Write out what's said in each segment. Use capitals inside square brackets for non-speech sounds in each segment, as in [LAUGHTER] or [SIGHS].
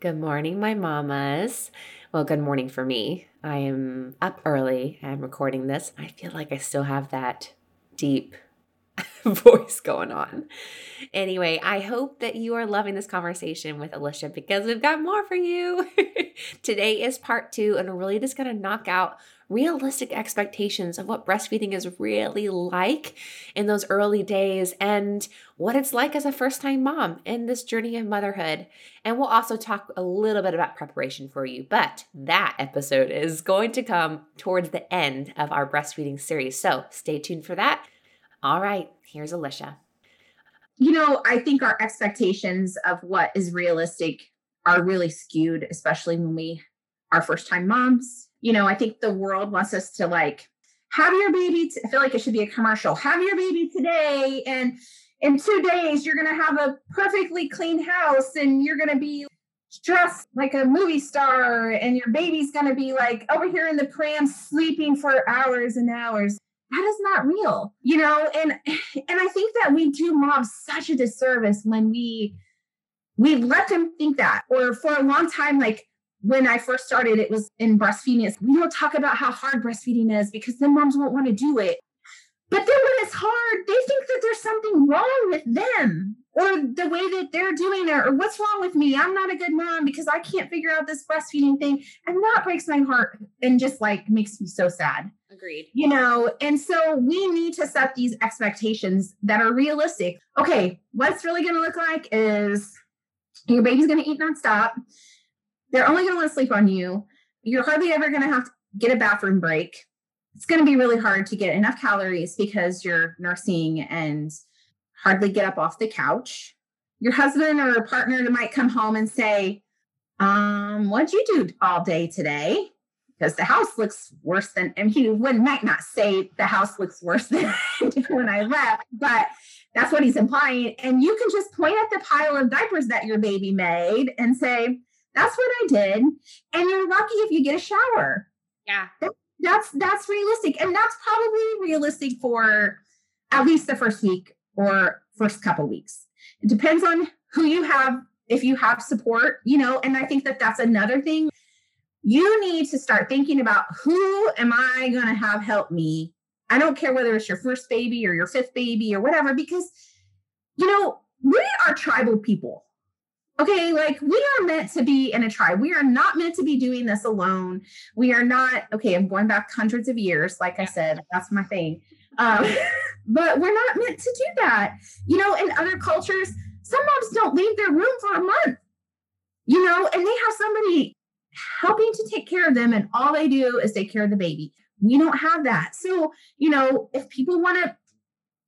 Good morning, my mamas. Well, good morning for me. I am up early. I'm recording this. I feel like I still have that deep [LAUGHS] voice going on. Anyway, I hope that you are loving this conversation with Alicia because we've got more for you. [LAUGHS] Today is part two, and we're really just going to knock out realistic expectations of what breastfeeding is really like in those early days and what it's like as a first time mom in this journey of motherhood. And we'll also talk a little bit about preparation for you. But that episode is going to come towards the end of our breastfeeding series. So stay tuned for that. All right, here's Alicia. You know, I think our expectations of what is realistic are really skewed, especially when we are first time moms you know, I think the world wants us to like have your baby. T- I feel like it should be a commercial. Have your baby today, and in two days you're going to have a perfectly clean house, and you're going to be dressed like a movie star, and your baby's going to be like over here in the pram sleeping for hours and hours. That is not real, you know. And and I think that we do moms such a disservice when we we let them think that, or for a long time, like when I first started, it was in breastfeeding. we don't talk about how hard breastfeeding is because then moms won't want to do it. But then when it's hard, they think that there's something wrong with them or the way that they're doing it or what's wrong with me. I'm not a good mom because I can't figure out this breastfeeding thing. And that breaks my heart and just like makes me so sad. Agreed. You know, and so we need to set these expectations that are realistic. Okay, what's really going to look like is your baby's going to eat nonstop they're only going to want to sleep on you. You're hardly ever going to have to get a bathroom break. It's going to be really hard to get enough calories because you're nursing and hardly get up off the couch. Your husband or partner might come home and say, um, what'd you do all day today? Because the house looks worse than, and he would might not say the house looks worse [LAUGHS] than when I left, but that's what he's implying. And you can just point at the pile of diapers that your baby made and say, that's what I did. And you're lucky if you get a shower. Yeah. that's that's realistic. And that's probably realistic for at least the first week or first couple weeks. It depends on who you have, if you have support, you know, and I think that that's another thing. You need to start thinking about who am I going to have help me? I don't care whether it's your first baby or your fifth baby or whatever, because, you know, we are tribal people okay, like we are meant to be in a tribe. We are not meant to be doing this alone. We are not, okay, I'm going back hundreds of years. Like I said, that's my thing. Um, [LAUGHS] but we're not meant to do that. You know, in other cultures, some moms don't leave their room for a month, you know, and they have somebody helping to take care of them, and all they do is take care of the baby. We don't have that. So, you know, if people want to,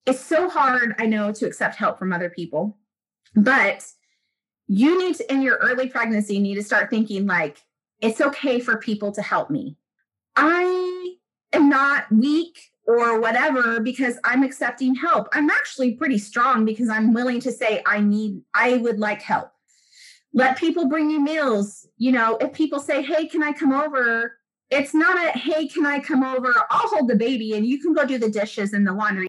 it's so hard, I know, to accept help from other people. But you need to in your early pregnancy need to start thinking like it's okay for people to help me. I am not weak or whatever because i'm accepting help. I'm actually pretty strong because i'm willing to say i need i would like help let people bring you meals. You know if people say hey can i come over? It's not a hey can i come over? I'll hold the baby and you can go do the dishes and the laundry.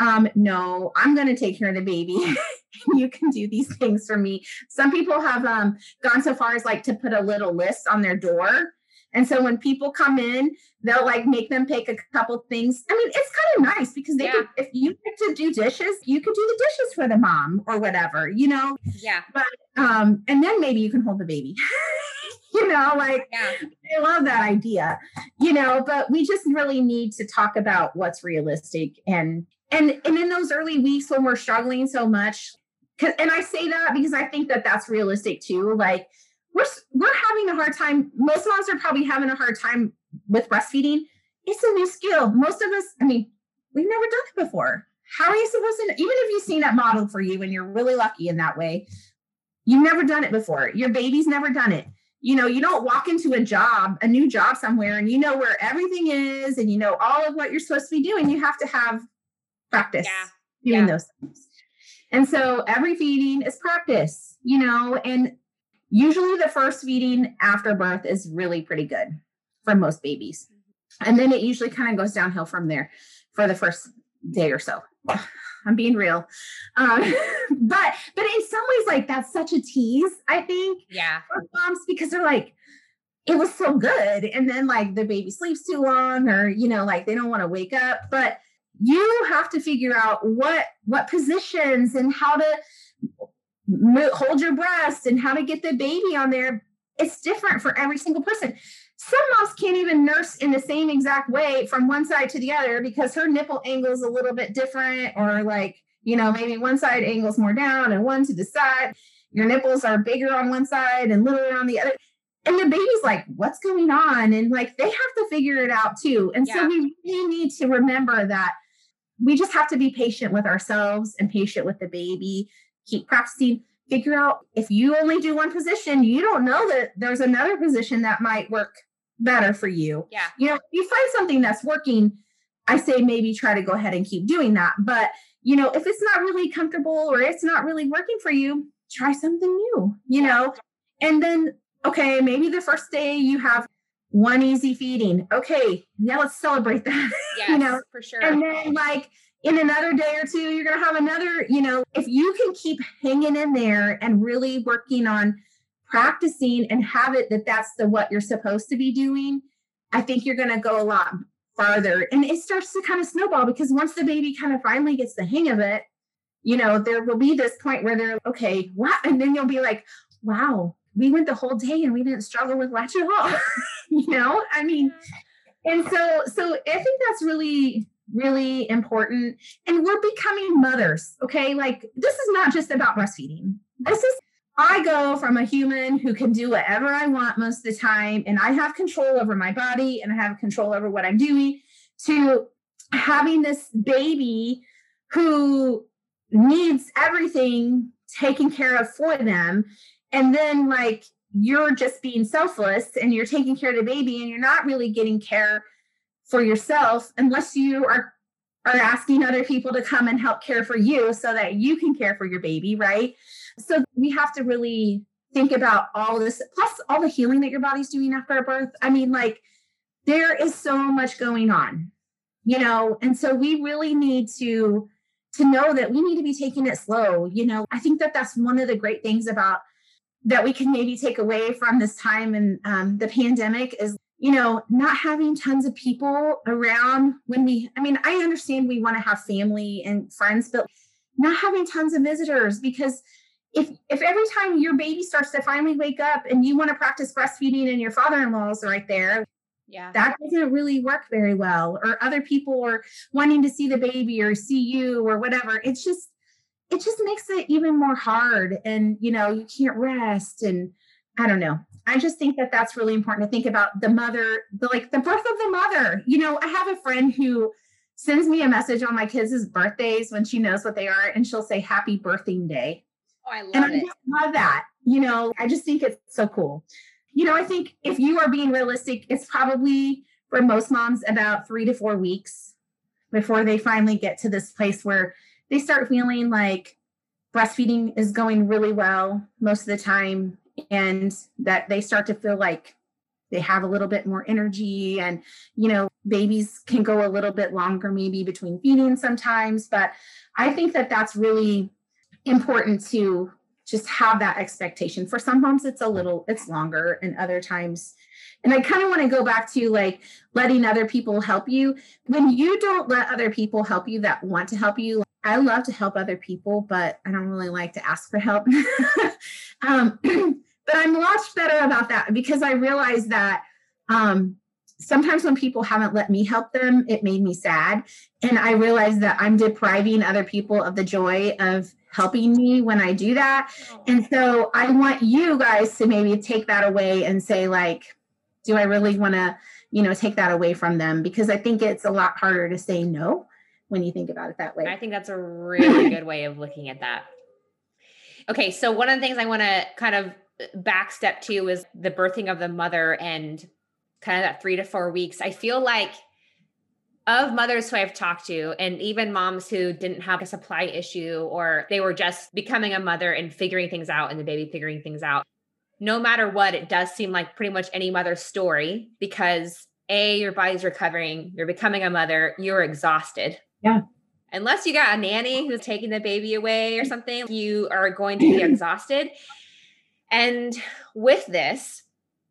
Um, no, I'm going to take care of the baby. [LAUGHS] [LAUGHS] you can do these things for me. Some people have um, gone so far as like to put a little list on their door. And so when people come in, they'll like make them pick a couple things. I mean, it's kind of nice because they yeah. could, if you pick to do dishes, you could do the dishes for the mom or whatever, you know? Yeah. But um, and then maybe you can hold the baby. [LAUGHS] you know, like yeah. I love that idea. You know, but we just really need to talk about what's realistic and and and in those early weeks when we're struggling so much and i say that because i think that that's realistic too like we're we're having a hard time most moms are probably having a hard time with breastfeeding. It's a new skill. Most of us i mean we've never done it before. How are you supposed to even if you've seen that model for you and you're really lucky in that way you've never done it before. Your baby's never done it. You know you don't walk into a job a new job somewhere and you know where everything is and you know all of what you're supposed to be doing. You have to have practice yeah. doing yeah. those things. And so every feeding is practice, you know, and usually the first feeding after birth is really pretty good for most babies. And then it usually kind of goes downhill from there for the first day or so. [SIGHS] I'm being real. Um, [LAUGHS] but but in some ways, like that's such a tease, I think. Yeah. For moms because they're like, it was so good. And then like the baby sleeps too long, or you know, like they don't want to wake up. But you have to figure out what what positions and how to hold your breast and how to get the baby on there. It's different for every single person. Some moms can't even nurse in the same exact way from one side to the other because her nipple angle is a little bit different, or like, you know, maybe one side angles more down and one to the side. Your nipples are bigger on one side and littler on the other. And the baby's like, what's going on? And like, they have to figure it out too. And yeah. so we really need to remember that we just have to be patient with ourselves and patient with the baby, keep practicing figure out if you only do one position, you don't know that there's another position that might work better for you. Yeah. You know, if you find something that's working, I say maybe try to go ahead and keep doing that. But, you know, if it's not really comfortable or it's not really working for you, try something new, you yeah. know? And then, okay, maybe the first day you have one easy feeding. Okay, yeah, let's celebrate that. [LAUGHS] Yes, you know, for sure. And then like in another day or two, you're going to have another, you know, if you can keep hanging in there and really working on practicing and have it that that's the what you're supposed to be doing, I think you're going to go a lot farther. And it starts to kind of snowball because once the baby kind of finally gets the hang of it, you know, there will be this point where they're okay, what? And then you'll be like, wow, we went the whole day and we didn't struggle with latch at all. [LAUGHS] you know, I mean, and so, so I think that's really really important. And we're becoming mothers, okay? Like, this is not just about breastfeeding. This is, I go from a human who can do whatever I want most of the time, and I have control over my body and I have control over what I'm doing, to having this baby who needs everything taken care of for them. And then, like, you're just being selfless and you're taking care of the baby and you're not really getting care for yourself unless you are are asking other people to come and help care for you so that you can care for your baby, right? So we have to really think about all this plus all the healing that your body's doing after a birth. I mean like there is so much going on. You know, and so we really need to to know that we need to be taking it slow. You know, I think that that's one of the great things about that we can maybe take away from this time and um, the pandemic is you know, not having tons of people around when we, I mean, I understand we want to have family and friends, but not having tons of visitors because if if every time your baby starts to finally wake up and you want to practice breastfeeding and your father-in-law is right there yeah. that doesn't really work very well or other people are wanting to see the baby or see you or whatever. It's just it just makes it even more hard and you know you can't rest and i don't know I just think that that's really important to think about the mother, the like the birth of the mother. You know, I have a friend who sends me a message on my kids' birthdays when she knows what they are, and she'll say "Happy Birthing Day." Oh, I love and it. I love that. You know, I just think it's so cool. You know, I think if you are being realistic, it's probably for most moms about three to four weeks before they finally get to this place where they start feeling like breastfeeding is going really well most of the time and that they start to feel like they have a little bit more energy and you know babies can go a little bit longer maybe between feeding sometimes. But i think that that's really important to just have that expectation. For some moms it's a little it's longer and other times and i kind of want to go back to like letting other people help you. When you don't let other people help you that want to help you i love to help other people but i don't really like to ask for help [LAUGHS] um, [CLEARS THROAT] but I'm much better about that because I realized that um, sometimes when people haven't let me help them, it made me sad. And I realized that I'm depriving other people of the joy of helping me when I do that. Oh. And so I want you guys to maybe take that away and say, like, do I really want to, you know, take that away from them? Because I think it's a lot harder to say no when you think about it that way. I think that's a really good way of looking at that. Okay, so one of the things I want to kind of uh, back step two is the birthing of the mother and kind of that three to four weeks. I feel like of mothers who I've talked to, and even moms who didn't have a supply issue or they were just becoming a mother and figuring things out and the baby figuring things out. No matter what, it does seem like pretty much any mother's story because A, your body's recovering, you're becoming a mother, you're exhausted. Yeah. unless you got a nanny who's taking the baby away or something, you are going to be exhausted. And with this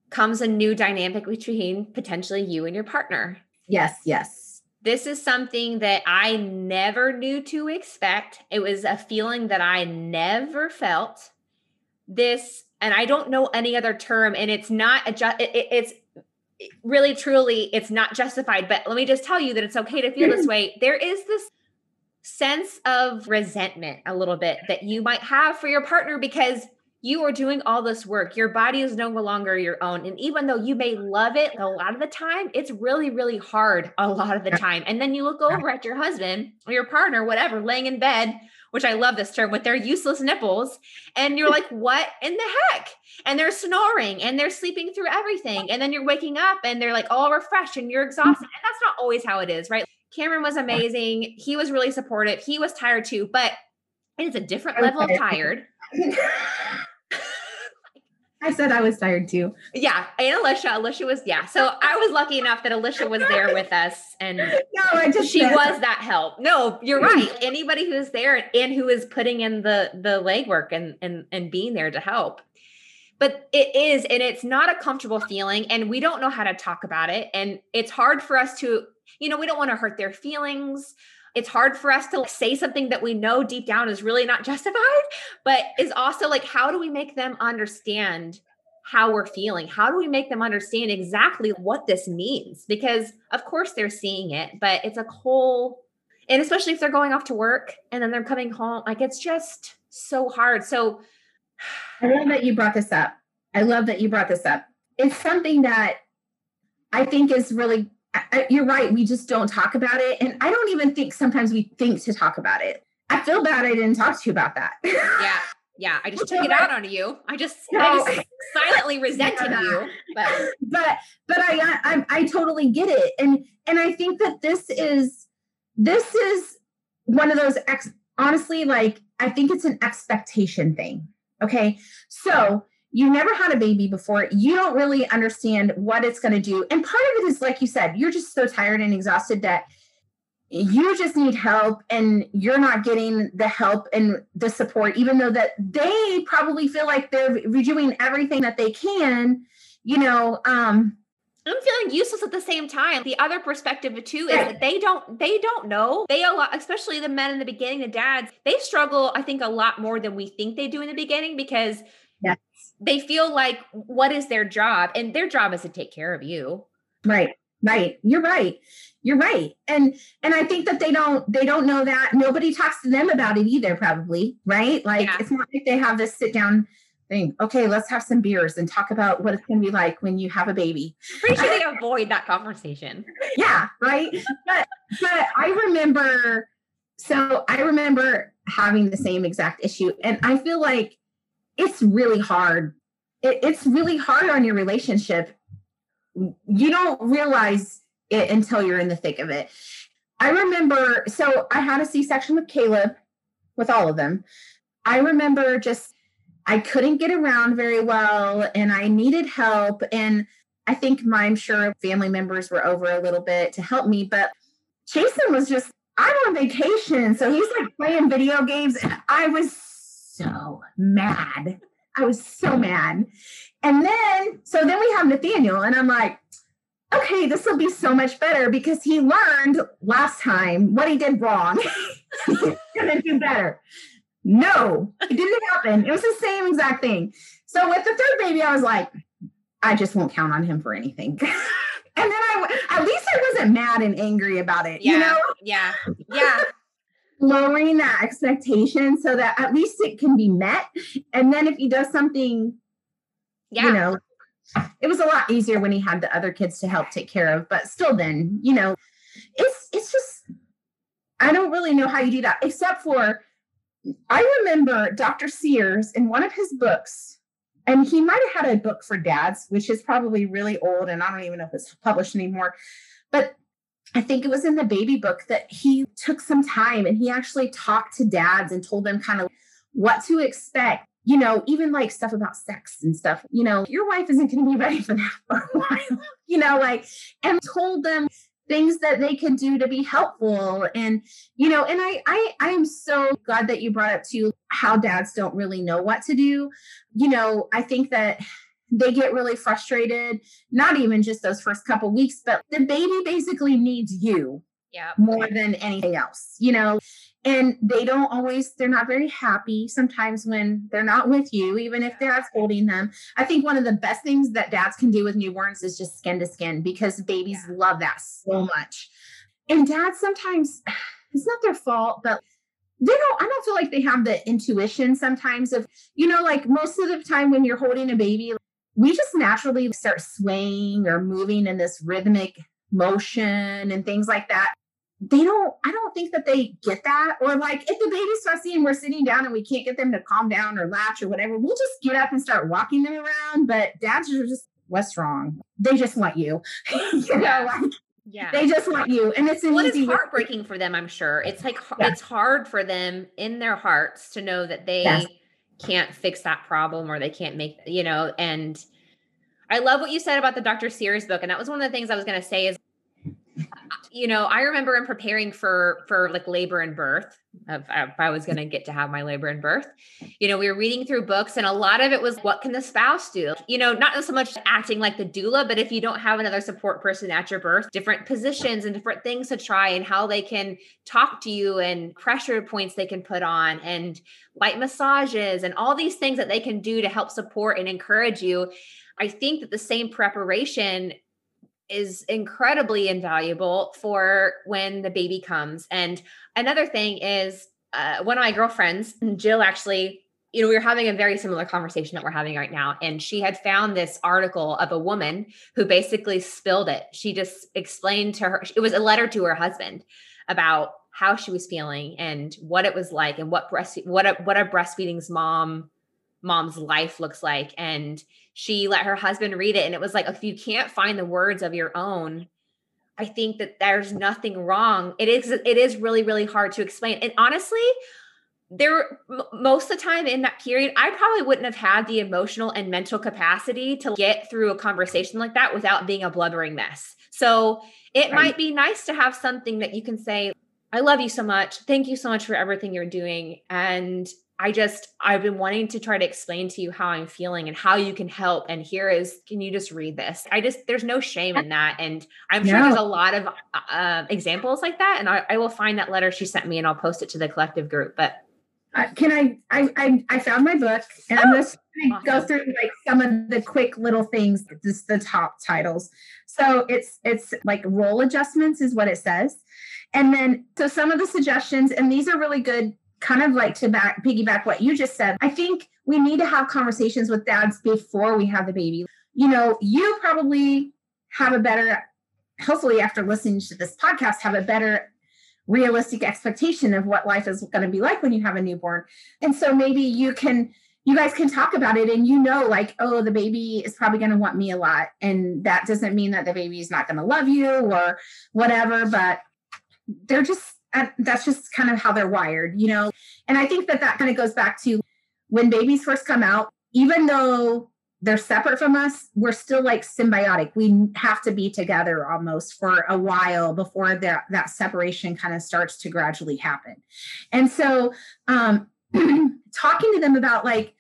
comes a new dynamic between potentially you and your partner. Yes, yes. This is something that I never knew to expect. It was a feeling that I never felt. This, and I don't know any other term, and it's not a just, it, it's really truly it's not justified but let me just tell you that it's okay to feel this [CLEARS THROAT] way there is this sense of resentment a little bit that you might have for your partner because you are doing all this work. Your body is no longer your own. And even though you may love it a lot of the time, it's really, really hard a lot of the time. And then you look over at your husband or your partner, whatever, laying in bed, which I love this term, with their useless nipples. And you're like, what in the heck? And they're snoring and they're sleeping through everything. And then you're waking up and they're like all refreshed and you're exhausted. And that's not always how it is, right? Cameron was amazing. He was really supportive. He was tired too, but it's a different level of tired. [LAUGHS] I said I was tired too. Yeah, and Alicia, Alicia was yeah. So I was lucky enough that Alicia was there with us, and [LAUGHS] no, I just she was that help. No, you're right. Anybody who's there and who is putting in the the legwork and and and being there to help. But it is, and it's not a comfortable feeling, and we don't know how to talk about it, and it's hard for us to, you know, we don't want to hurt their feelings it's hard for us to say something that we know deep down is really not [LAUGHS] justified, but is also like, how do we make them understand how we're feeling? How do we make them understand exactly what this means? Because, of course, they're seeing it, but it's a whole, and especially if they're going off to work and then they're coming home, like it's just so hard. So, [SIGHS] I love that you brought this up. I love that you brought this up. It's something that I think is really you're right. We just don't talk about it. And I don't even think sometimes we think to talk about it. I feel bad I didn't talk to you about that. yeah. Yeah. I just took it out on you. I just, no, I just silently resented you. But [LAUGHS] but but I, I I totally get it. And and I think that this is this is one of those ex honestly, like I think it's an expectation thing. Okay. So you never had a baby before you don't really understand what it's going to do and part of it is like you said you're just so tired and exhausted that you just need help and you're not getting the help and the support even though that they probably feel like they're doing everything that they can you know um I'm feeling useless at the same time. The other perspective too is that they don't they don't know. They a lot, especially the men in the beginning, the dads, they struggle, I think, a lot more than we think they do in the beginning because they feel like what is their job? And their job is to take care of you. Right right. You're right. You're right. And and i think that they don't they don't know that. Nobody talks to them about it either probably right? Like yeah. it's not like they have this sit down thing okay let's have some beers and talk about what it's going to be like when you have a baby. Pretty sure they [LAUGHS] avoid that conversation. Yeah right? But but i remember so i remember having the same exact issue. And i feel like it's really hard. It, it's really hard on your relationship. You don't realize it until you're in the thick of it. I remember, so I had a C section with Caleb, with all of them. I remember just, I couldn't get around very well and I needed help. And I think my, I'm sure family members were over a little bit to help me, but Jason was just, I'm on vacation. So he's like playing video games. And I was so mad. I was so mad. And then, so then we have Nathaniel, and I'm like, okay, this will be so much better because he learned last time what he did wrong. [LAUGHS] He's gonna do better. No, it didn't happen. It was the same exact thing. So with the third baby, I was like, I just won't count on him for anything. [LAUGHS] and then I, at least I wasn't mad and angry about it. Yeah, you know? Yeah. Yeah lowering that expectation so that at least it can be met. And then if he does something, yeah. you know, it was a lot easier when he had the other kids to help take care of. But still, then, you know, it's it's just I don't really know how you do that, except for I remember Dr. Sears in one of his books, and he might have had a book for dads, which is probably really old, and I don't even know if it's published anymore. But I think it was in the baby book that he took some time and he actually talked to dads and told them kind of what to expect. You know, even like stuff about sex and stuff, you know, your wife isn't going to be ready for that for a [LAUGHS] while, you know, like, and told them things that they can do to be helpful and you know and i i i am so glad that you brought up to how dads don't really know what to do you know i think that they get really frustrated not even just those first couple weeks but the baby basically needs you yeah more than anything else you know? And they don't always they're not very happy sometimes when they're not with you even if dad's holding them. I think one of the best things that dads can do with newborns is just skin to skin because babies yeah. love that so much. And dads sometimes [SIGHS] it's not their fault but they don't i don't feel like they have the intuition sometimes of you know like most of the time when you're holding a baby we just naturally start swaying or moving in this rhythmic motion and things like that. They don't i don't think that they get that. Or like if the baby's fussy and we're sitting down and we can't get them to calm down or latch or whatever we'll just get up and start walking them around. But dads are just what's wrong? They just want you. [LAUGHS] You know like yeah. they just want you. And it's an what is heartbreaking for them i'm sure. It's like yeah. it's hard for them in their hearts to know that they yes. Can't fix that problem or they can't make you know and i love what you said about the dr sears book and that was one of the things i was going to say is you know, I remember in preparing for for like labor and birth, if, if I was going to get to have my labor and birth, you know, we were reading through books, and a lot of it was what can the spouse do? You know, not so much acting like the doula, but if you don't have another support person at your birth, different positions and different things to try, and how they can talk to you, and pressure points they can put on, and light massages, and all these things that they can do to help support and encourage you. I think that the same preparation is incredibly invaluable for when the baby comes. And another thing is uh, one of my girlfriends, [CLEARS THROAT] Jill, actually, you know, we were having a very similar conversation that we're having right now. And she had found this article of a woman who basically spilled it. She just explained to her, it was a letter to her husband about how she was feeling and what it was like and what breast what a what a breastfeeding's mom mom's life looks like and she let her husband read it and it was like if you can't find the words of your own i think that there's nothing wrong. It is it is really really hard to explain and honestly there most of the time in that period i probably wouldn't have had the emotional and mental capacity to get through a conversation like that without being a blubbering mess. So it right. might be nice to have something that you can say i love you so much. Thank you so much for everything you're doing and I just, I've been wanting to try to explain to you how I'm feeling and how you can help. And here is, can you just read this? I just, there's no shame in that. And I'm sure there's a lot of uh, examples like that. And I, I, will find that letter she sent me and I'll post it to the collective group. But uh, can I, I, I, I, found my book and oh, I'm just awesome. go through like some of the quick little things, just the top titles. So it's, it's like role adjustments is what it says. And then, so some of the suggestions, and these are really good kind of like to back piggyback what you just said, I think we need to have conversations with dads before we have the baby. You know, you probably have a better, hopefully, after listening to this podcast, have a better realistic expectation of what life is going to be like when you have a newborn. And so maybe you can, you guys can talk about it and you know, like, oh, the baby is probably going to want me a lot. And that doesn't mean that the baby is not going to love you or whatever, but they're just that's just kind of how they're wired, you know? And I think that that kind of goes back to when babies first come out, even though they're separate from us, we're still like symbiotic. We have to be together almost for a while before that, that separation kind of starts to gradually happen. And so, um, [CLEARS THROAT] talking to them about like,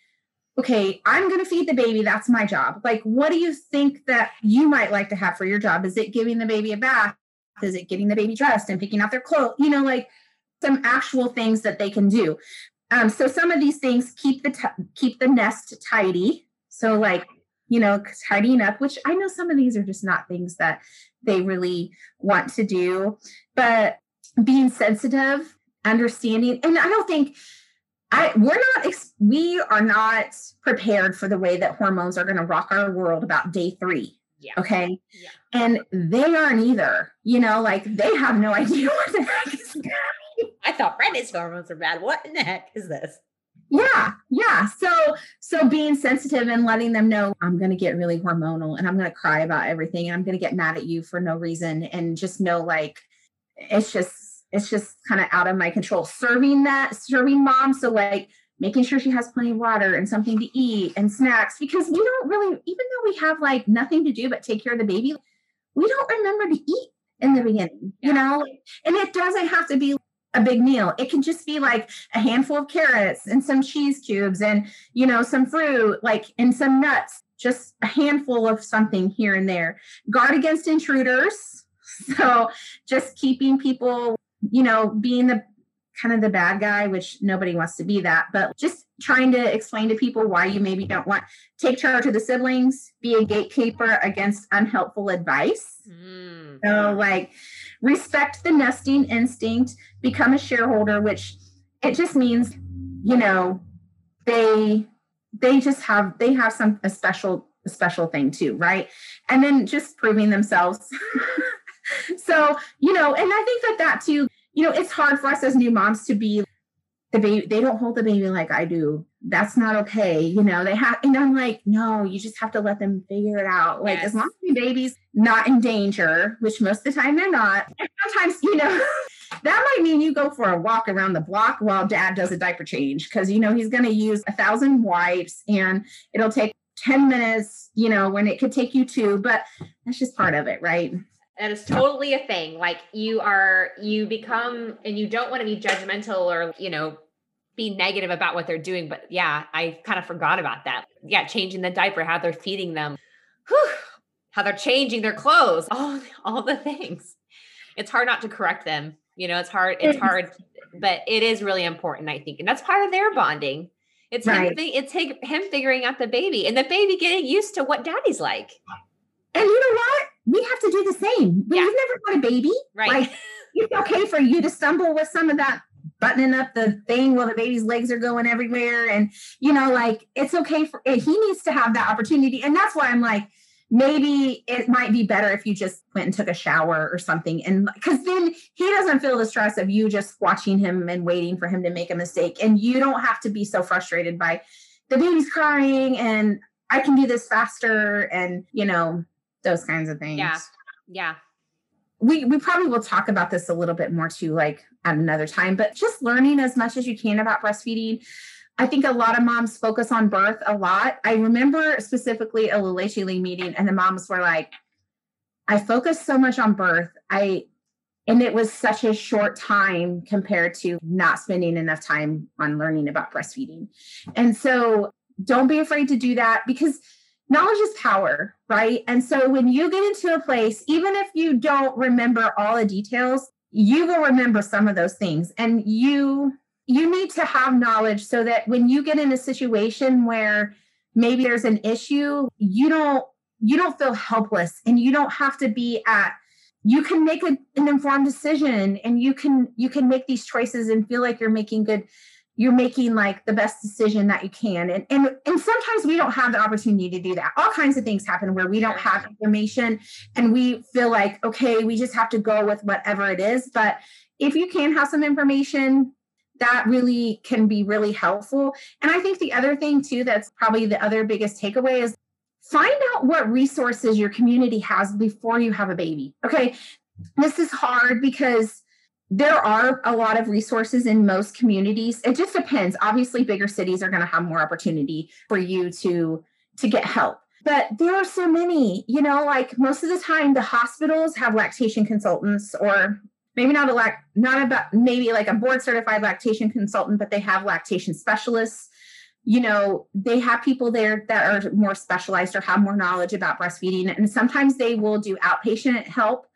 okay, I'm going to feed the baby. That's my job. Like, what do you think that you might like to have for your job? Is it giving the baby a bath? Is it getting the baby dressed and picking out their clothes? You know, like some actual things that they can do. Um, so some of these things keep the t- keep the nest tidy. So like you know tidying up, which I know some of these are just not things that they really want to do, but being sensitive, understanding, and I don't think I we're not we are not prepared for the way that hormones are going to rock our world about day three. Yeah. Okay. Yeah. And they aren't either. You know, like they have no [LAUGHS] idea what the heck is [LAUGHS] happening. I thought pregnancy hormones are bad. What in the heck is this? Yeah, yeah. So so being sensitive and letting them know I'm going to get really hormonal and I'm going to cry about everything and I'm going to get mad at you for no reason and just know like it's just it's just kind of out of my control. Serving that serving mom so like making sure she has plenty of water and something to eat and snacks because we don't really even though we have like nothing to do but take care of the baby we don't remember to eat in the beginning, yeah. you know? And it doesn't have to be a big meal. It can just be like a handful of carrots and some cheese cubes and, you know, some fruit, like, and some nuts, just a handful of something here and there. Guard against intruders. [LAUGHS] So just keeping people, you know, being the kind of the bad guy, which nobody wants to be that, but just trying to explain to people why you maybe don't want take charge of the siblings, be a gatekeeper against unhelpful advice. Mm. So like respect the nesting instinct, become a shareholder, which it just means, you know, they they just have they have some a special a special thing too, right? And then just proving themselves. [LAUGHS] so, you know, and I think that that too, you know, it's hard for us as new moms to be the baby they don't hold the baby like i do. That's not okay you know they have and i'm like no you just have to let them figure it out. Like yes. as long as the baby's not in danger which most of the time they're not [LAUGHS] sometimes you know [LAUGHS] that might mean you go for a walk around the block while dad does a diaper change because you know he's going to use a thousand wipes and it'll take 10 minutes you know when it could take you two but that's just part of it right that is totally a thing. Like you are, you become, and you don't want to be judgmental or, you know, be negative about what they're doing. But yeah, I kind of forgot about that. Yeah, changing the diaper, how they're feeding them, whew, how they're changing their clothes, all, all the things. It's hard not to correct them. You know, it's hard, it's hard, but it is really important, I think. And that's part of their bonding. It's right. him, it's him figuring out the baby and the baby getting used to what daddy's like. And you know what? We have to do the same. When yeah. you've never had a baby, right? Like it's okay for you to stumble with some of that buttoning up the thing while the baby's legs are going everywhere. And you know, like it's okay for eh, he needs to have that opportunity. And that's why I'm like, maybe it might be better if you just went and took a shower or something and because then he doesn't feel the stress of you just watching him and waiting for him to make a mistake and you don't have to be so frustrated by the baby's crying and i can do this faster and you know those kinds of things. Yeah. Yeah. We we probably will talk about this a little bit more too, like at another time, but just learning as much as you can about breastfeeding. I think a lot of moms focus on birth a lot. I remember specifically a La Leche League meeting, and the moms were like, I focused so much on birth. I and it was such a short time compared to not spending enough time on learning about breastfeeding. And so don't be afraid to do that because knowledge is power, right? And so when you get into a place, even if you don't remember all the details, you will remember some of those things. And you you need to have knowledge so that when you get in a situation where maybe there's an issue, you don't you don't feel helpless and you don't have to be at you can make a, an informed decision and you can you can make these choices and feel like you're making good you're making like the best decision that you can. And, and and sometimes we don't have the opportunity to do that. All kinds of things happen where we don't have information and we feel like okay we just have to go with whatever it is. But if you can have some information that really can be really helpful. And i think the other thing too that's probably the other biggest takeaway is find out what resources your community has before you have a baby okay? This is hard because there are a lot of resources in most communities. It just depends. Obviously bigger cities are going to have more opportunity for you to to get help. But there are so many you know like most of the time the hospitals have lactation consultants or maybe not a lac not about maybe like a board certified lactation consultant but they have lactation specialists. You know they have people there that are more specialized or have more knowledge about breastfeeding and sometimes they will do outpatient help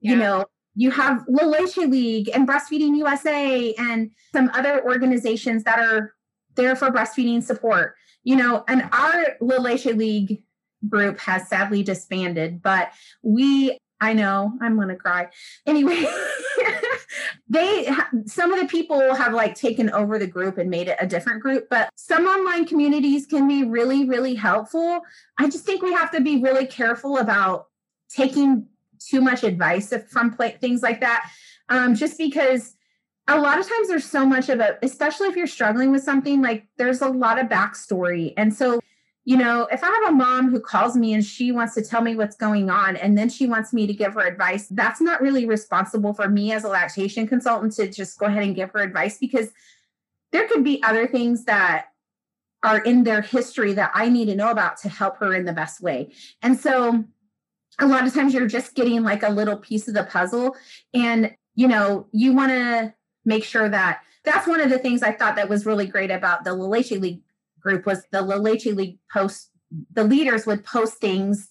yeah. you know you have Leche League and Breastfeeding USA and some other organizations that are there for breastfeeding support. You know, and our Leche League group has sadly disbanded, but we I know I'm going to cry. Anyway, [LAUGHS] they some of the people have like taken over the group and made it a different group, but some online communities can be really really helpful. I just think we have to be really careful about taking too much advice from play, things like that. Um, just because a lot of times there's so much of a, especially if you're struggling with something, like there's a lot of backstory. And so, you know, if I have a mom who calls me and she wants to tell me what's going on and then she wants me to give her advice, that's not really responsible for me as a lactation consultant to just go ahead and give her advice because there could be other things that are in their history that I need to know about to help her in the best way. And so a lot of times you're just getting like a little piece of the puzzle and you know you want to make sure that that's one of the things i thought that was really great about the La Leche league group was the La Leche league post the leaders would post things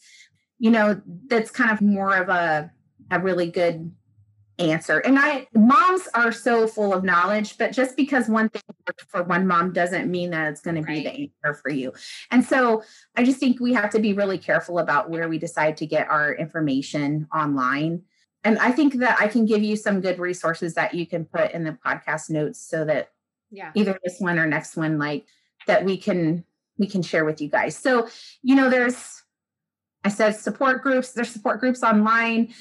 you know that's kind of more of a a really good answer. And I moms are so full of knowledge, but just because one thing worked for one mom doesn't mean that it's going to be the answer for you. And so I just think we have to be really careful about where we decide to get our information online. And I think that I can give you some good resources that you can put in the podcast notes so that yeah. either this one or next one like that we can we can share with you guys. So, you know, there's I said support groups, there's support groups online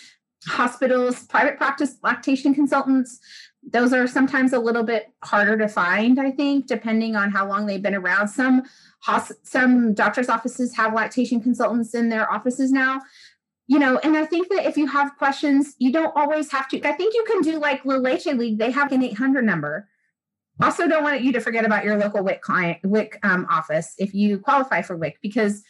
hospitals, private practice lactation consultants, those are sometimes a little bit harder to find, I think, depending on how long they've been around. Some some doctors' offices have lactation consultants in their offices now. You know, and I think that if you have questions, you don't always have to. I think you can do like La Leche League, they have an 800 number. Also, don't want you to forget about your local WIC client, WIC um, office if you qualify for WIC, because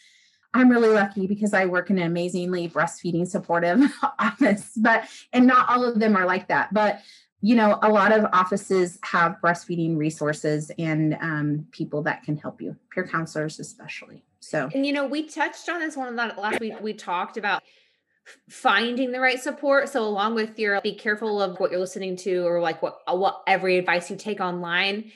I'm really lucky because I work in an amazingly breastfeeding supportive [LAUGHS] office, but and not all of them are like that. But you know, a lot of offices have breastfeeding resources and um, people that can help you, peer counselors especially. So, and you know, we touched on this one of the last week. We talked about finding the right support. So, along with your be careful of what you're listening to or like what what every advice you take online.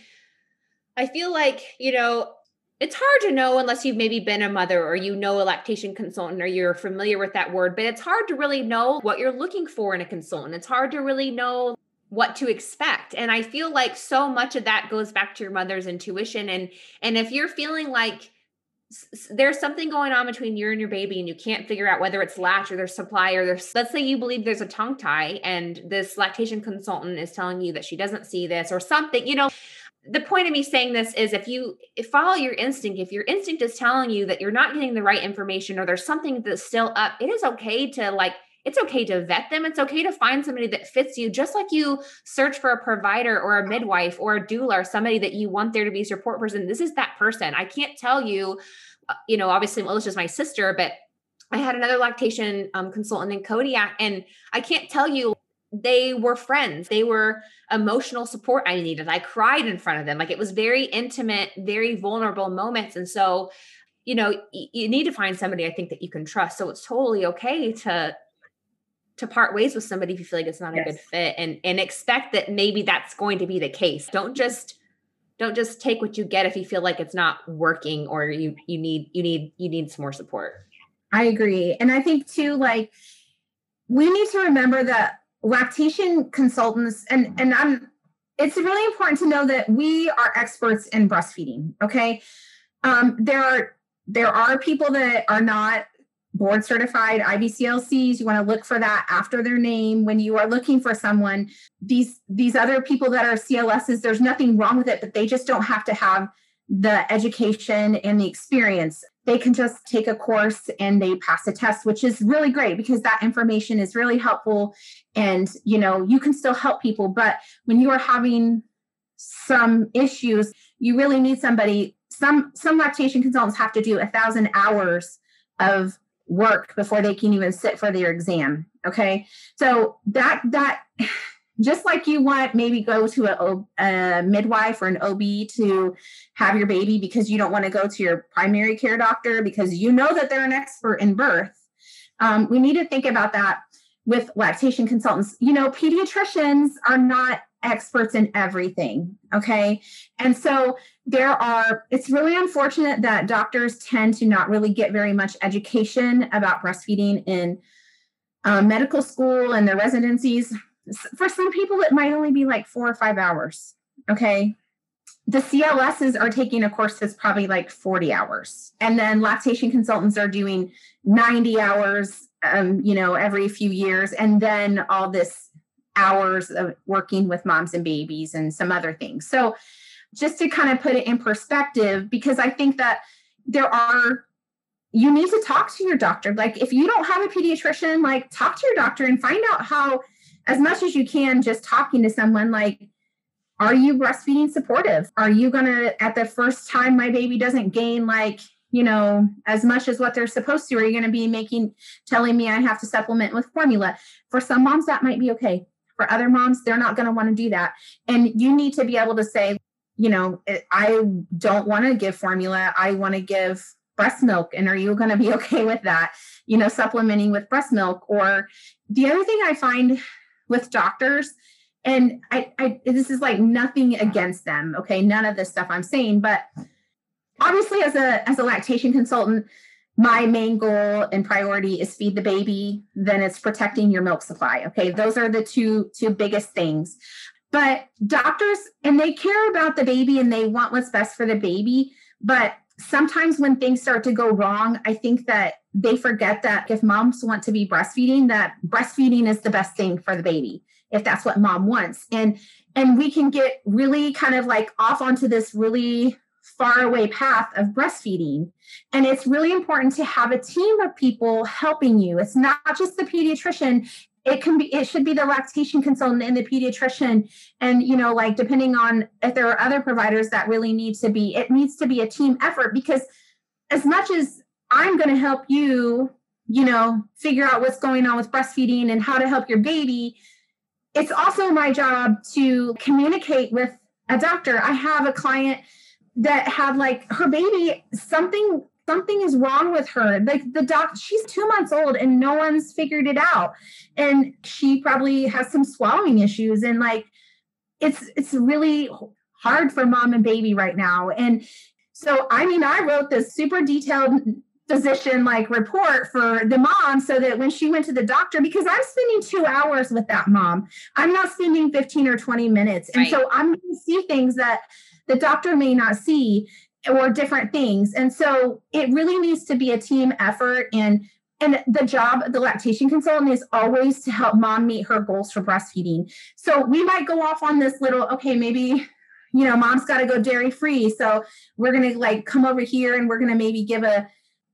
I feel like you know it's hard to know unless you've maybe been a mother or you know a lactation consultant or you're familiar with that word, but it's hard to really know what you're looking for in a consultant. It's hard to really know what to expect. And I feel like so much of that goes back to your mother's intuition and and if you're feeling like there's something going on between you and your baby and you can't figure out whether it's latch or there's supply or there's let's say you believe there's a tongue tie and this lactation consultant is telling you that she doesn't see this or something you know the point of me saying this is if you follow your instinct, if your instinct is telling you that you're not getting the right information or there's something that's still up, it is okay to like, it's okay to vet them. It's okay to find somebody that fits you, just like you search for a provider or a midwife or a doula or somebody that you want there to be a support person. This is that person. I can't tell you, uh, you know, obviously Melissa's my sister, but I had another lactation um, consultant in Kodiak, and I can't tell you they were friends. They were emotional support I needed. I cried in front of them. Like it was very intimate, very vulnerable moments. And so, you know, y- you need to find somebody I think that you can trust. So it's totally okay to to part ways with somebody if you feel like it's not yes. a good fit and and expect that maybe that's going to be the case. Don't just don't just take what you get if you feel like it's not working or you you need you need you need some more support. I agree. And I think too like we need to remember that lactation consultants and and i'm it's really important to know that we are experts in breastfeeding okay um, there are there are people that are not board certified IBCLCs. You want to look for that after their name when you are looking for someone. These these other people that are CLSs, there's nothing wrong with it, but they just don't have to have the education and the experience they can just take a course and they pass a test which is really great because that information is really helpful. And you know you can still help people but when you are having some issues you really need somebody some some lactation consultants have to do a thousand hours of work before they can even sit for their exam okay? So that that just like you want maybe go to a, a, midwife or an OB to have your baby because you don't want to go to your primary care doctor because you know that they're an expert in birth. Um, we need to think about that with lactation consultants. You know, pediatricians are not experts in everything. Okay. And so there are, it's really unfortunate that doctors tend to not really get very much education about breastfeeding in um, medical school and their residencies for some people, it might only be like four or five hours. Okay. The CLSs are taking a course that's probably like 40 hours. And then lactation consultants are doing 90 hours, um, you know, every few years. And then all this hours of working with moms and babies and some other things. So just to kind of put it in perspective, because I think that there are you need to talk to your doctor. Like if you don't have a pediatrician, like talk to your doctor and find out how as much as you can just talking to someone like are you breastfeeding supportive are you going to at the first time my baby doesn't gain like you know, as much as what they're supposed to? Are you going to be making, telling me I have to supplement with formula? For some moms, that might be okay. For other moms, they're not going to want to do that. And you need to be able to say, you know, I don't want to give formula. I want to give breast milk. And are you going to be [LAUGHS] okay with that? You know, supplementing with breast milk. Or the other thing I find with doctors, and I, I this is like nothing against them. Okay. None of this stuff I'm saying, but obviously as a as a lactation consultant, my main goal and priority is feed the baby then it's protecting your milk supply okay those are the two two biggest things but doctors, and they care about the baby and they want what's best for the baby. But sometimes when things start to go wrong, I think that they forget that if moms want to be breastfeeding, that breastfeeding is the best thing for the baby, if that's what mom wants. And and we can get really kind of like off onto this really far away path of breastfeeding. And it's really important to have a team of people helping you. It's not just the pediatrician, it can be it should be the lactation consultant and the pediatrician. And you know like depending on if there are other providers that really need to be it needs to be a team effort because as much as i'm going to help you you know figure out what's going on with breastfeeding and how to help your baby it's also my job to communicate with a doctor. I have a client that had like her baby something something is wrong with her. Like the doc, she's two months old and no one's figured it out. And she probably has some swallowing issues. And like it's it's really hard for mom and baby right now. And so I mean, I wrote this super detailed physician like report for the mom so that when she went to the doctor because i'm spending two hours with that mom i'm not spending 15 or 20 minutes and right. so i'm going to see things that the doctor may not see or different things. And so it really needs to be a team effort and and the job of the lactation consultant is always to help mom meet her goals for breastfeeding. So we might go off on this little, okay, maybe you know, mom's got to go dairy free. So we're going to like come over here and we're going to maybe give a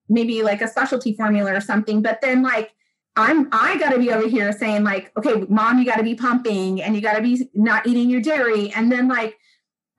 maybe like a specialty formula or something. But then like I'm I got to be over here saying like, okay, mom, you got to be pumping and you got to be not eating your dairy. And then like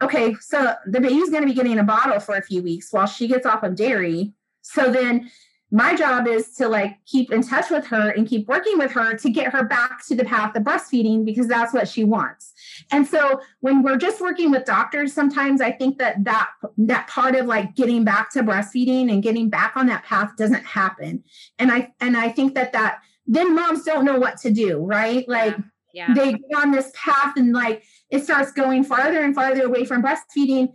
okay, so the baby's going to be getting a bottle for a few weeks while she gets off of dairy. So then my job is to like keep in touch with her and keep working with her to get her back to the path of breastfeeding because that's what she wants. And so when we're just working with doctors sometimes I think that that that part of like getting back to breastfeeding and getting back on that path doesn't happen. And I and I think that that then moms don't know what to do, right? Like yeah yeah. they get on this path and like it starts going farther and farther away from breastfeeding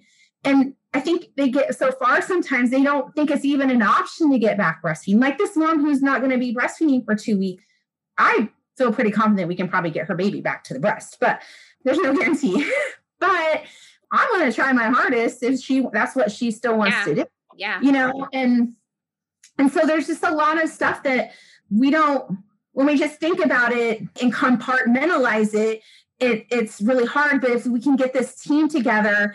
and i think they get so far sometimes they don't think it's even an option to get back breastfeeding like this mom who's not going to be breastfeeding for two weeks i feel pretty confident we can probably get her baby back to the breast but there's no [LAUGHS] guarantee but i'm going to try my hardest if she that's what she still wants yeah. to do yeah you know and and so there's just a lot of stuff that we don't when we just think about it and compartmentalize it, it it's really hard. But if we can get this team together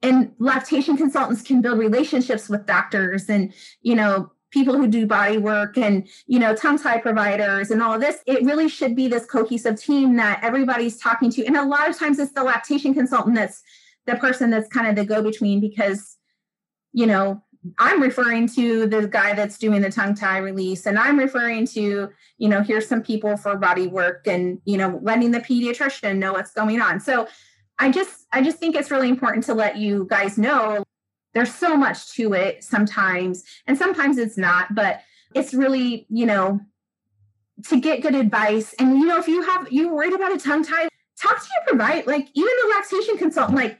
and lactation consultants can build relationships with doctors and, you know, people who do body work and you know tongue tie providers and all of this it really should be this cohesive team that everybody's talking to and a lot of times it's the lactation consultant that's the person that's kind of the go between because you know I'm referring to the guy that's doing the tongue tie release, and I'm referring to, you know, here's some people for body work and, you know, letting the pediatrician know what's going on. So I just, I just think it's really important to let you guys know there's so much to it sometimes, and sometimes it's not, but it's really, you know, to get good advice. And, you know, if you have, you worried about a tongue tie, talk to your provider, like even a lactation consultant, like,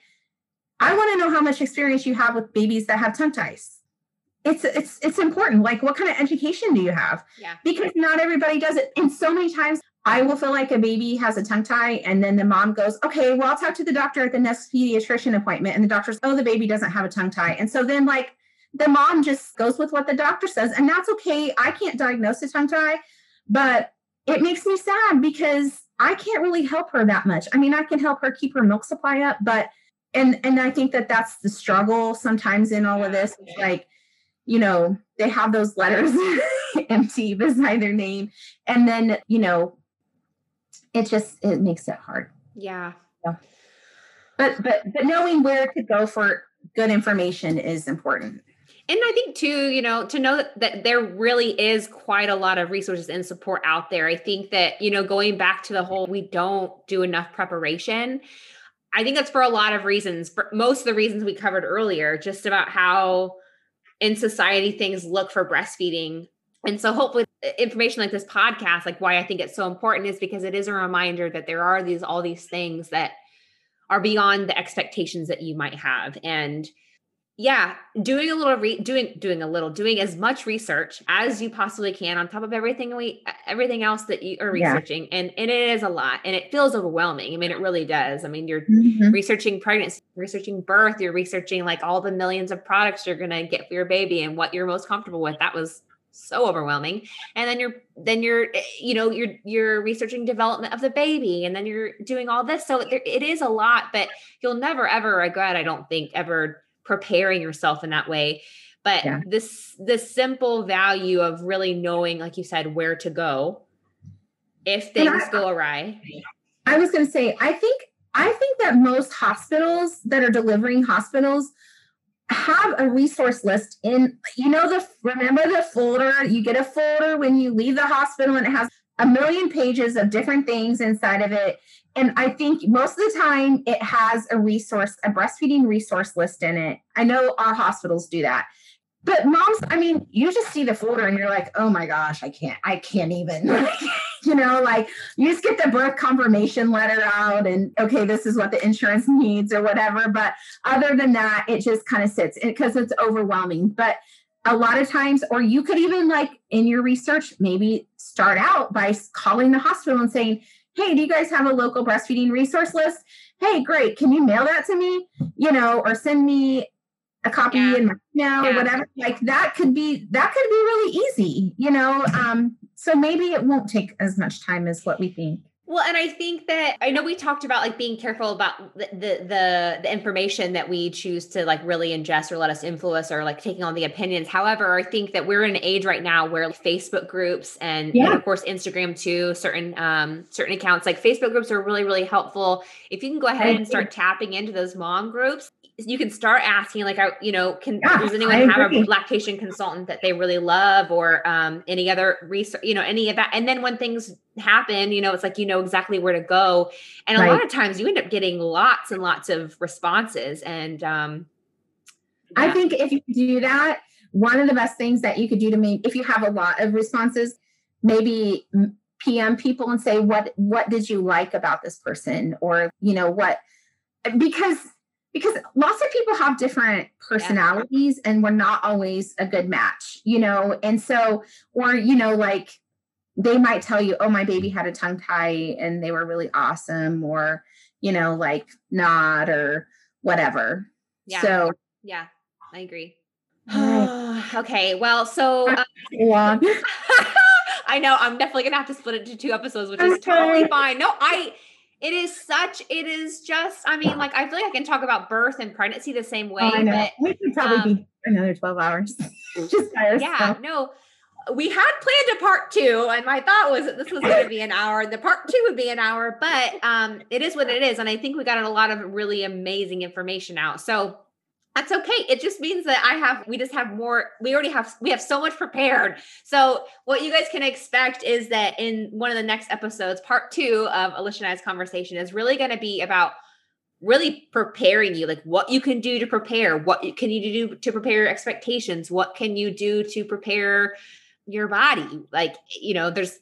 I want to know how much experience you have with babies that have tongue ties. It's it's it's important. Like, what kind of education do you have? Yeah. Because not everybody does it. And so many times I will feel like a baby has a tongue tie, and then the mom goes, Okay, well, I'll talk to the doctor at the next pediatrician appointment. And the doctor's, Oh, the baby doesn't have a tongue tie. And so then, like, the mom just goes with what the doctor says. And that's okay. I can't diagnose a tongue tie, but it makes me sad because I can't really help her that much. I mean, I can help her keep her milk supply up, but and and I think that that's the struggle sometimes in all of this. It's like, you know, they have those letters [LAUGHS] MD beside their name, and then you know, it just it makes it hard. Yeah. yeah. But but but knowing where to go for good information is important. And I think too, you know, to know that, that there really is quite a lot of resources and support out there. I think that, you know, going back to the whole we don't do enough preparation, I think that's for a lot of reasons. For most of the reasons we covered earlier, just about how in society things look for breastfeeding. And so hopefully uh, information like this podcast, like why I think it's so important is because it is a reminder that there are these all these things that are beyond the expectations that you might have. And yeah doing a little re- doing doing a little doing as much research as you possibly can on top of everything we everything else that you are researching yeah. and and it is a lot and it feels overwhelming. I mean it really does. I mean you're mm-hmm. researching pregnancy researching birth you're researching like all the millions of products you're going to get for your baby and what you're most comfortable with. That was so overwhelming. And then you're then you're eh, you know you're you're researching development of the baby and then you're doing all this. So there, it is a lot but you'll never ever regret i don't think ever preparing yourself in that way. But yeah. this this simple value of really knowing like you said where to go if things I, go awry. I was going to say i think i think that most hospitals that are delivering hospitals have a resource list in you know the remember the folder? You get a folder when you leave the hospital and it has a million pages of different things inside of it and I think most of the time it has a resource, a breastfeeding resource list in it. I know our hospitals do that. But moms, I mean, you just see the folder and you're like, oh my gosh, I can't, I can't even. [LAUGHS] you know, like you just get the birth confirmation letter out and okay, this is what the insurance [LAUGHS] needs or whatever. But other than that, it just kind of sits because it's overwhelming. But a lot of times, or you could even like in your research, maybe start out by calling the hospital and saying, hey, do you guys have a local breastfeeding resource list? Hey, great. Can you mail that to me? You know, or send me a copy yeah. in my email yeah. or whatever. Like that could be that could be really easy, you know. Um, so maybe it won't take as much time as what we think. Well, and I think that I know we talked about like being careful about the, the the the, information that we choose to like really ingest or let us influence or like taking on the opinions. However, I think that we're in an age right now where like, Facebook groups and, yeah. and, of course Instagram too, certain um certain accounts like Facebook groups are really really helpful. If you can go ahead and start tapping into those mom groups, you can start asking like I, you know, can yeah, does anyone have a lactation consultant that they really love or um, any other research, you know, any of that. And then when things happen, you know, it's like you know exactly where to go. And right. a lot of times you end up getting lots and lots of responses. And um, yeah. I think if you do that, one of the best things that you could do to me, if you have a lot of responses, maybe PM people and say what what did you like about this person or you know what because because lots of people have different personalities yeah. and we're not always a good match, you know? And so, or, you know, like they might tell you, oh, my baby had a tongue tie and they were really awesome, or, you know, like not or whatever. Yeah. So, yeah, I agree. [SIGHS] [SIGHS] okay. Well, so. Uh, [LAUGHS] I know I'm definitely gonna have to split it into two episodes, which is totally fine. No, I it is such it is just i mean like i feel like i can talk about birth and pregnancy the same way oh, But, we could probably um, be another 12 hours. [LAUGHS] Just yeah no. We had planned a part two and my thought was that this was going to be an hour the part two would be an hour but um it is what it is and i think we got a lot of really amazing information out. So that's okay. It just means that I have, we just have more, we already have, we have so much prepared. So, what you guys can expect is that in one of the next episodes, part two of Alicia and I's conversation is really going to be about really preparing you, like what you can do to prepare, what can you do to prepare your expectations, what can you do to prepare your body. Like, you know, there's,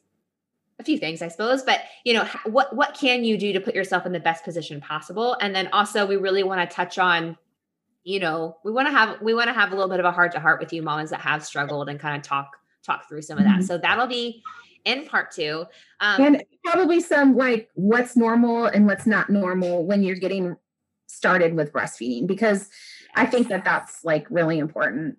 a few things i suppose but you know what what can you do to put yourself in the best position possible and then also we really want to touch on you know, we want to have we want to have a little bit of a heart to heart with you mamas that have struggled and kind of talk talk through some of that. Mm-hmm. So that'll be in part two. Um, and probably some like what's normal and what's not normal when you're getting started with breastfeeding because I think that that's like really important.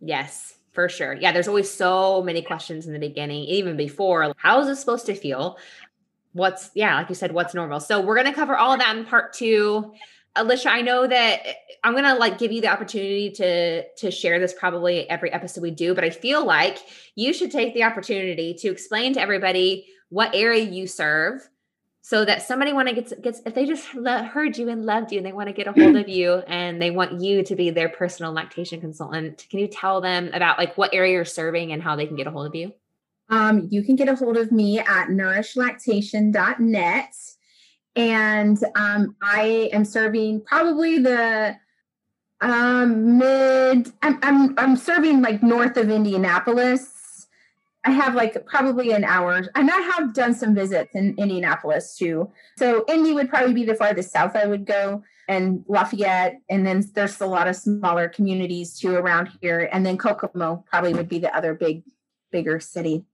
Yes, for sure. Yeah, there's always so many questions in the beginning, even before. How is this supposed to feel? What's yeah, like you said, what's normal? So we're gonna cover all of that in part two. Alicia, I know that eh, I'm gonna like give you the opportunity to to share this probably every episode we do, but I feel like you should take the opportunity to explain to everybody what area you serve, so that somebody want to get gets if they just lo- heard you and loved you and they want to get a hold of you [LAUGHS] and they want you to be their personal lactation consultant can you tell them about like what area you're serving and how they can get a hold of you? Um, you can get a hold of me at nourishlactation.net and um, i am serving probably the um, mid I'm, I'm i'm serving like north of indianapolis I have like probably an hour, and I have done some visits in Indianapolis too. So Indy would probably be the farthest south I would go, and Lafayette, and then there's a lot of smaller communities too around here, and then Kokomo probably would be the other big, bigger city.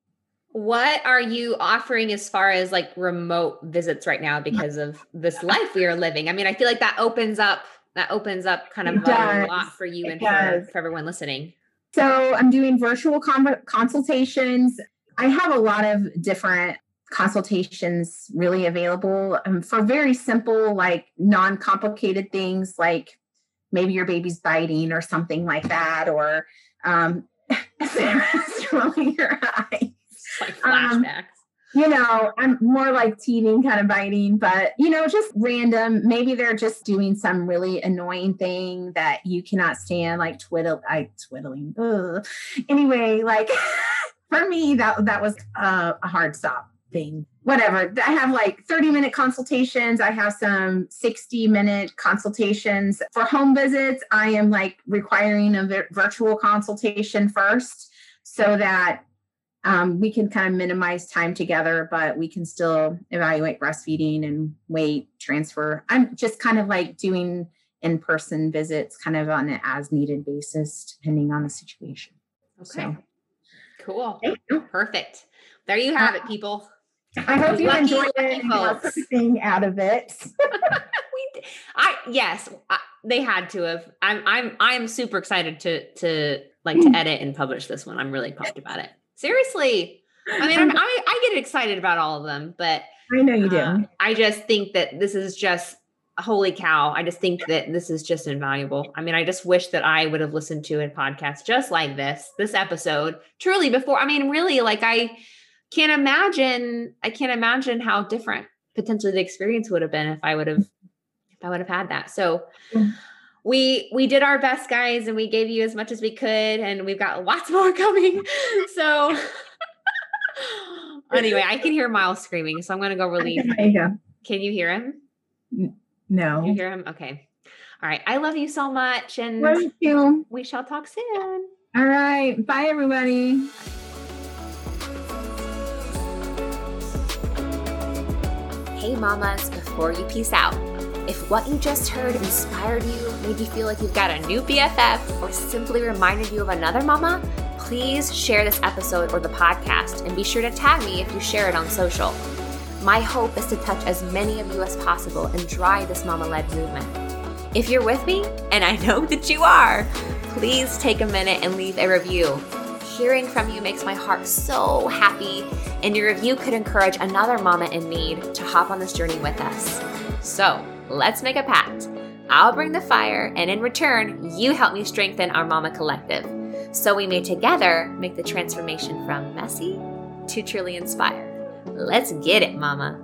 What are you offering as far as like remote visits right now because of this life we are living? I mean, I feel like that opens up that opens up kind of a lot for you it and for, for everyone listening. So I'm doing virtual com- consultations. I have a lot of different consultations really available um, for very simple, like non complicated things, like maybe your baby's biting or something like that, or um, [LAUGHS] Sarah's [LAUGHS] rolling your eyes. Um, flashbacks. Um, you know, I'm more like teething kind of biting, but you know, just random. Maybe they're just doing some really annoying thing that you cannot stand, like twiddle, I twiddling. Ugh. Anyway, like [LAUGHS] for me, that that was a, a hard stop thing. Whatever. I have like 30 minute consultations. I have some 60 minute consultations for home visits. I am like requiring a virtual consultation first so that um, we can kind of minimize time together, but we can still evaluate breastfeeding and weight transfer. I'm just kind of like doing in person visits kind of on an as needed basis, depending on the situation. Okay. So, cool. Perfect. There you have it, people. I hope you enjoyed it everything [LAUGHS] out of it. [LAUGHS] we, I yes, I, they had to have. I'm I'm I'm super excited to to like to edit and publish this one. I'm really pumped about it. Seriously. I mean, I'm, I, I get excited about all of them, but I know you do. Uh, I just think that this is just holy cow. I just think that this is just invaluable. I mean, I just wish that I would have listened to a podcast just like this, this episode, truly before. I mean, really, like I can't imagine, I can't imagine how different potentially the experience would have been if I would have, if I would have had that. So, we we did our best guys and we gave you as much as we could and we've got lots [LAUGHS] more coming. So [LAUGHS] anyway i can hear miles screaming so i'm going to go relieve him can you hear him? No. Can you hear him? Okay. All right i love you so much and love you we shall talk soon. All right bye everybody. Hey mamas before you peace out if what you just heard inspired you, made you feel like you've got a new BFF, or simply reminded you of another mama, please share this episode or the podcast and be sure to tag me if you share it on social. My hope is to touch as many of you as possible and drive this mama led movement. If you're with me, and I know that you are, please take a minute and leave a review. Hearing from you makes my heart so happy, and your review could encourage another mama in need to hop on this journey with us. So, let's make a pact. I'll bring the fire, and in return, you help me strengthen our Mama Collective. So we may together make the transformation from messy to truly inspired. Let's get it, Mama.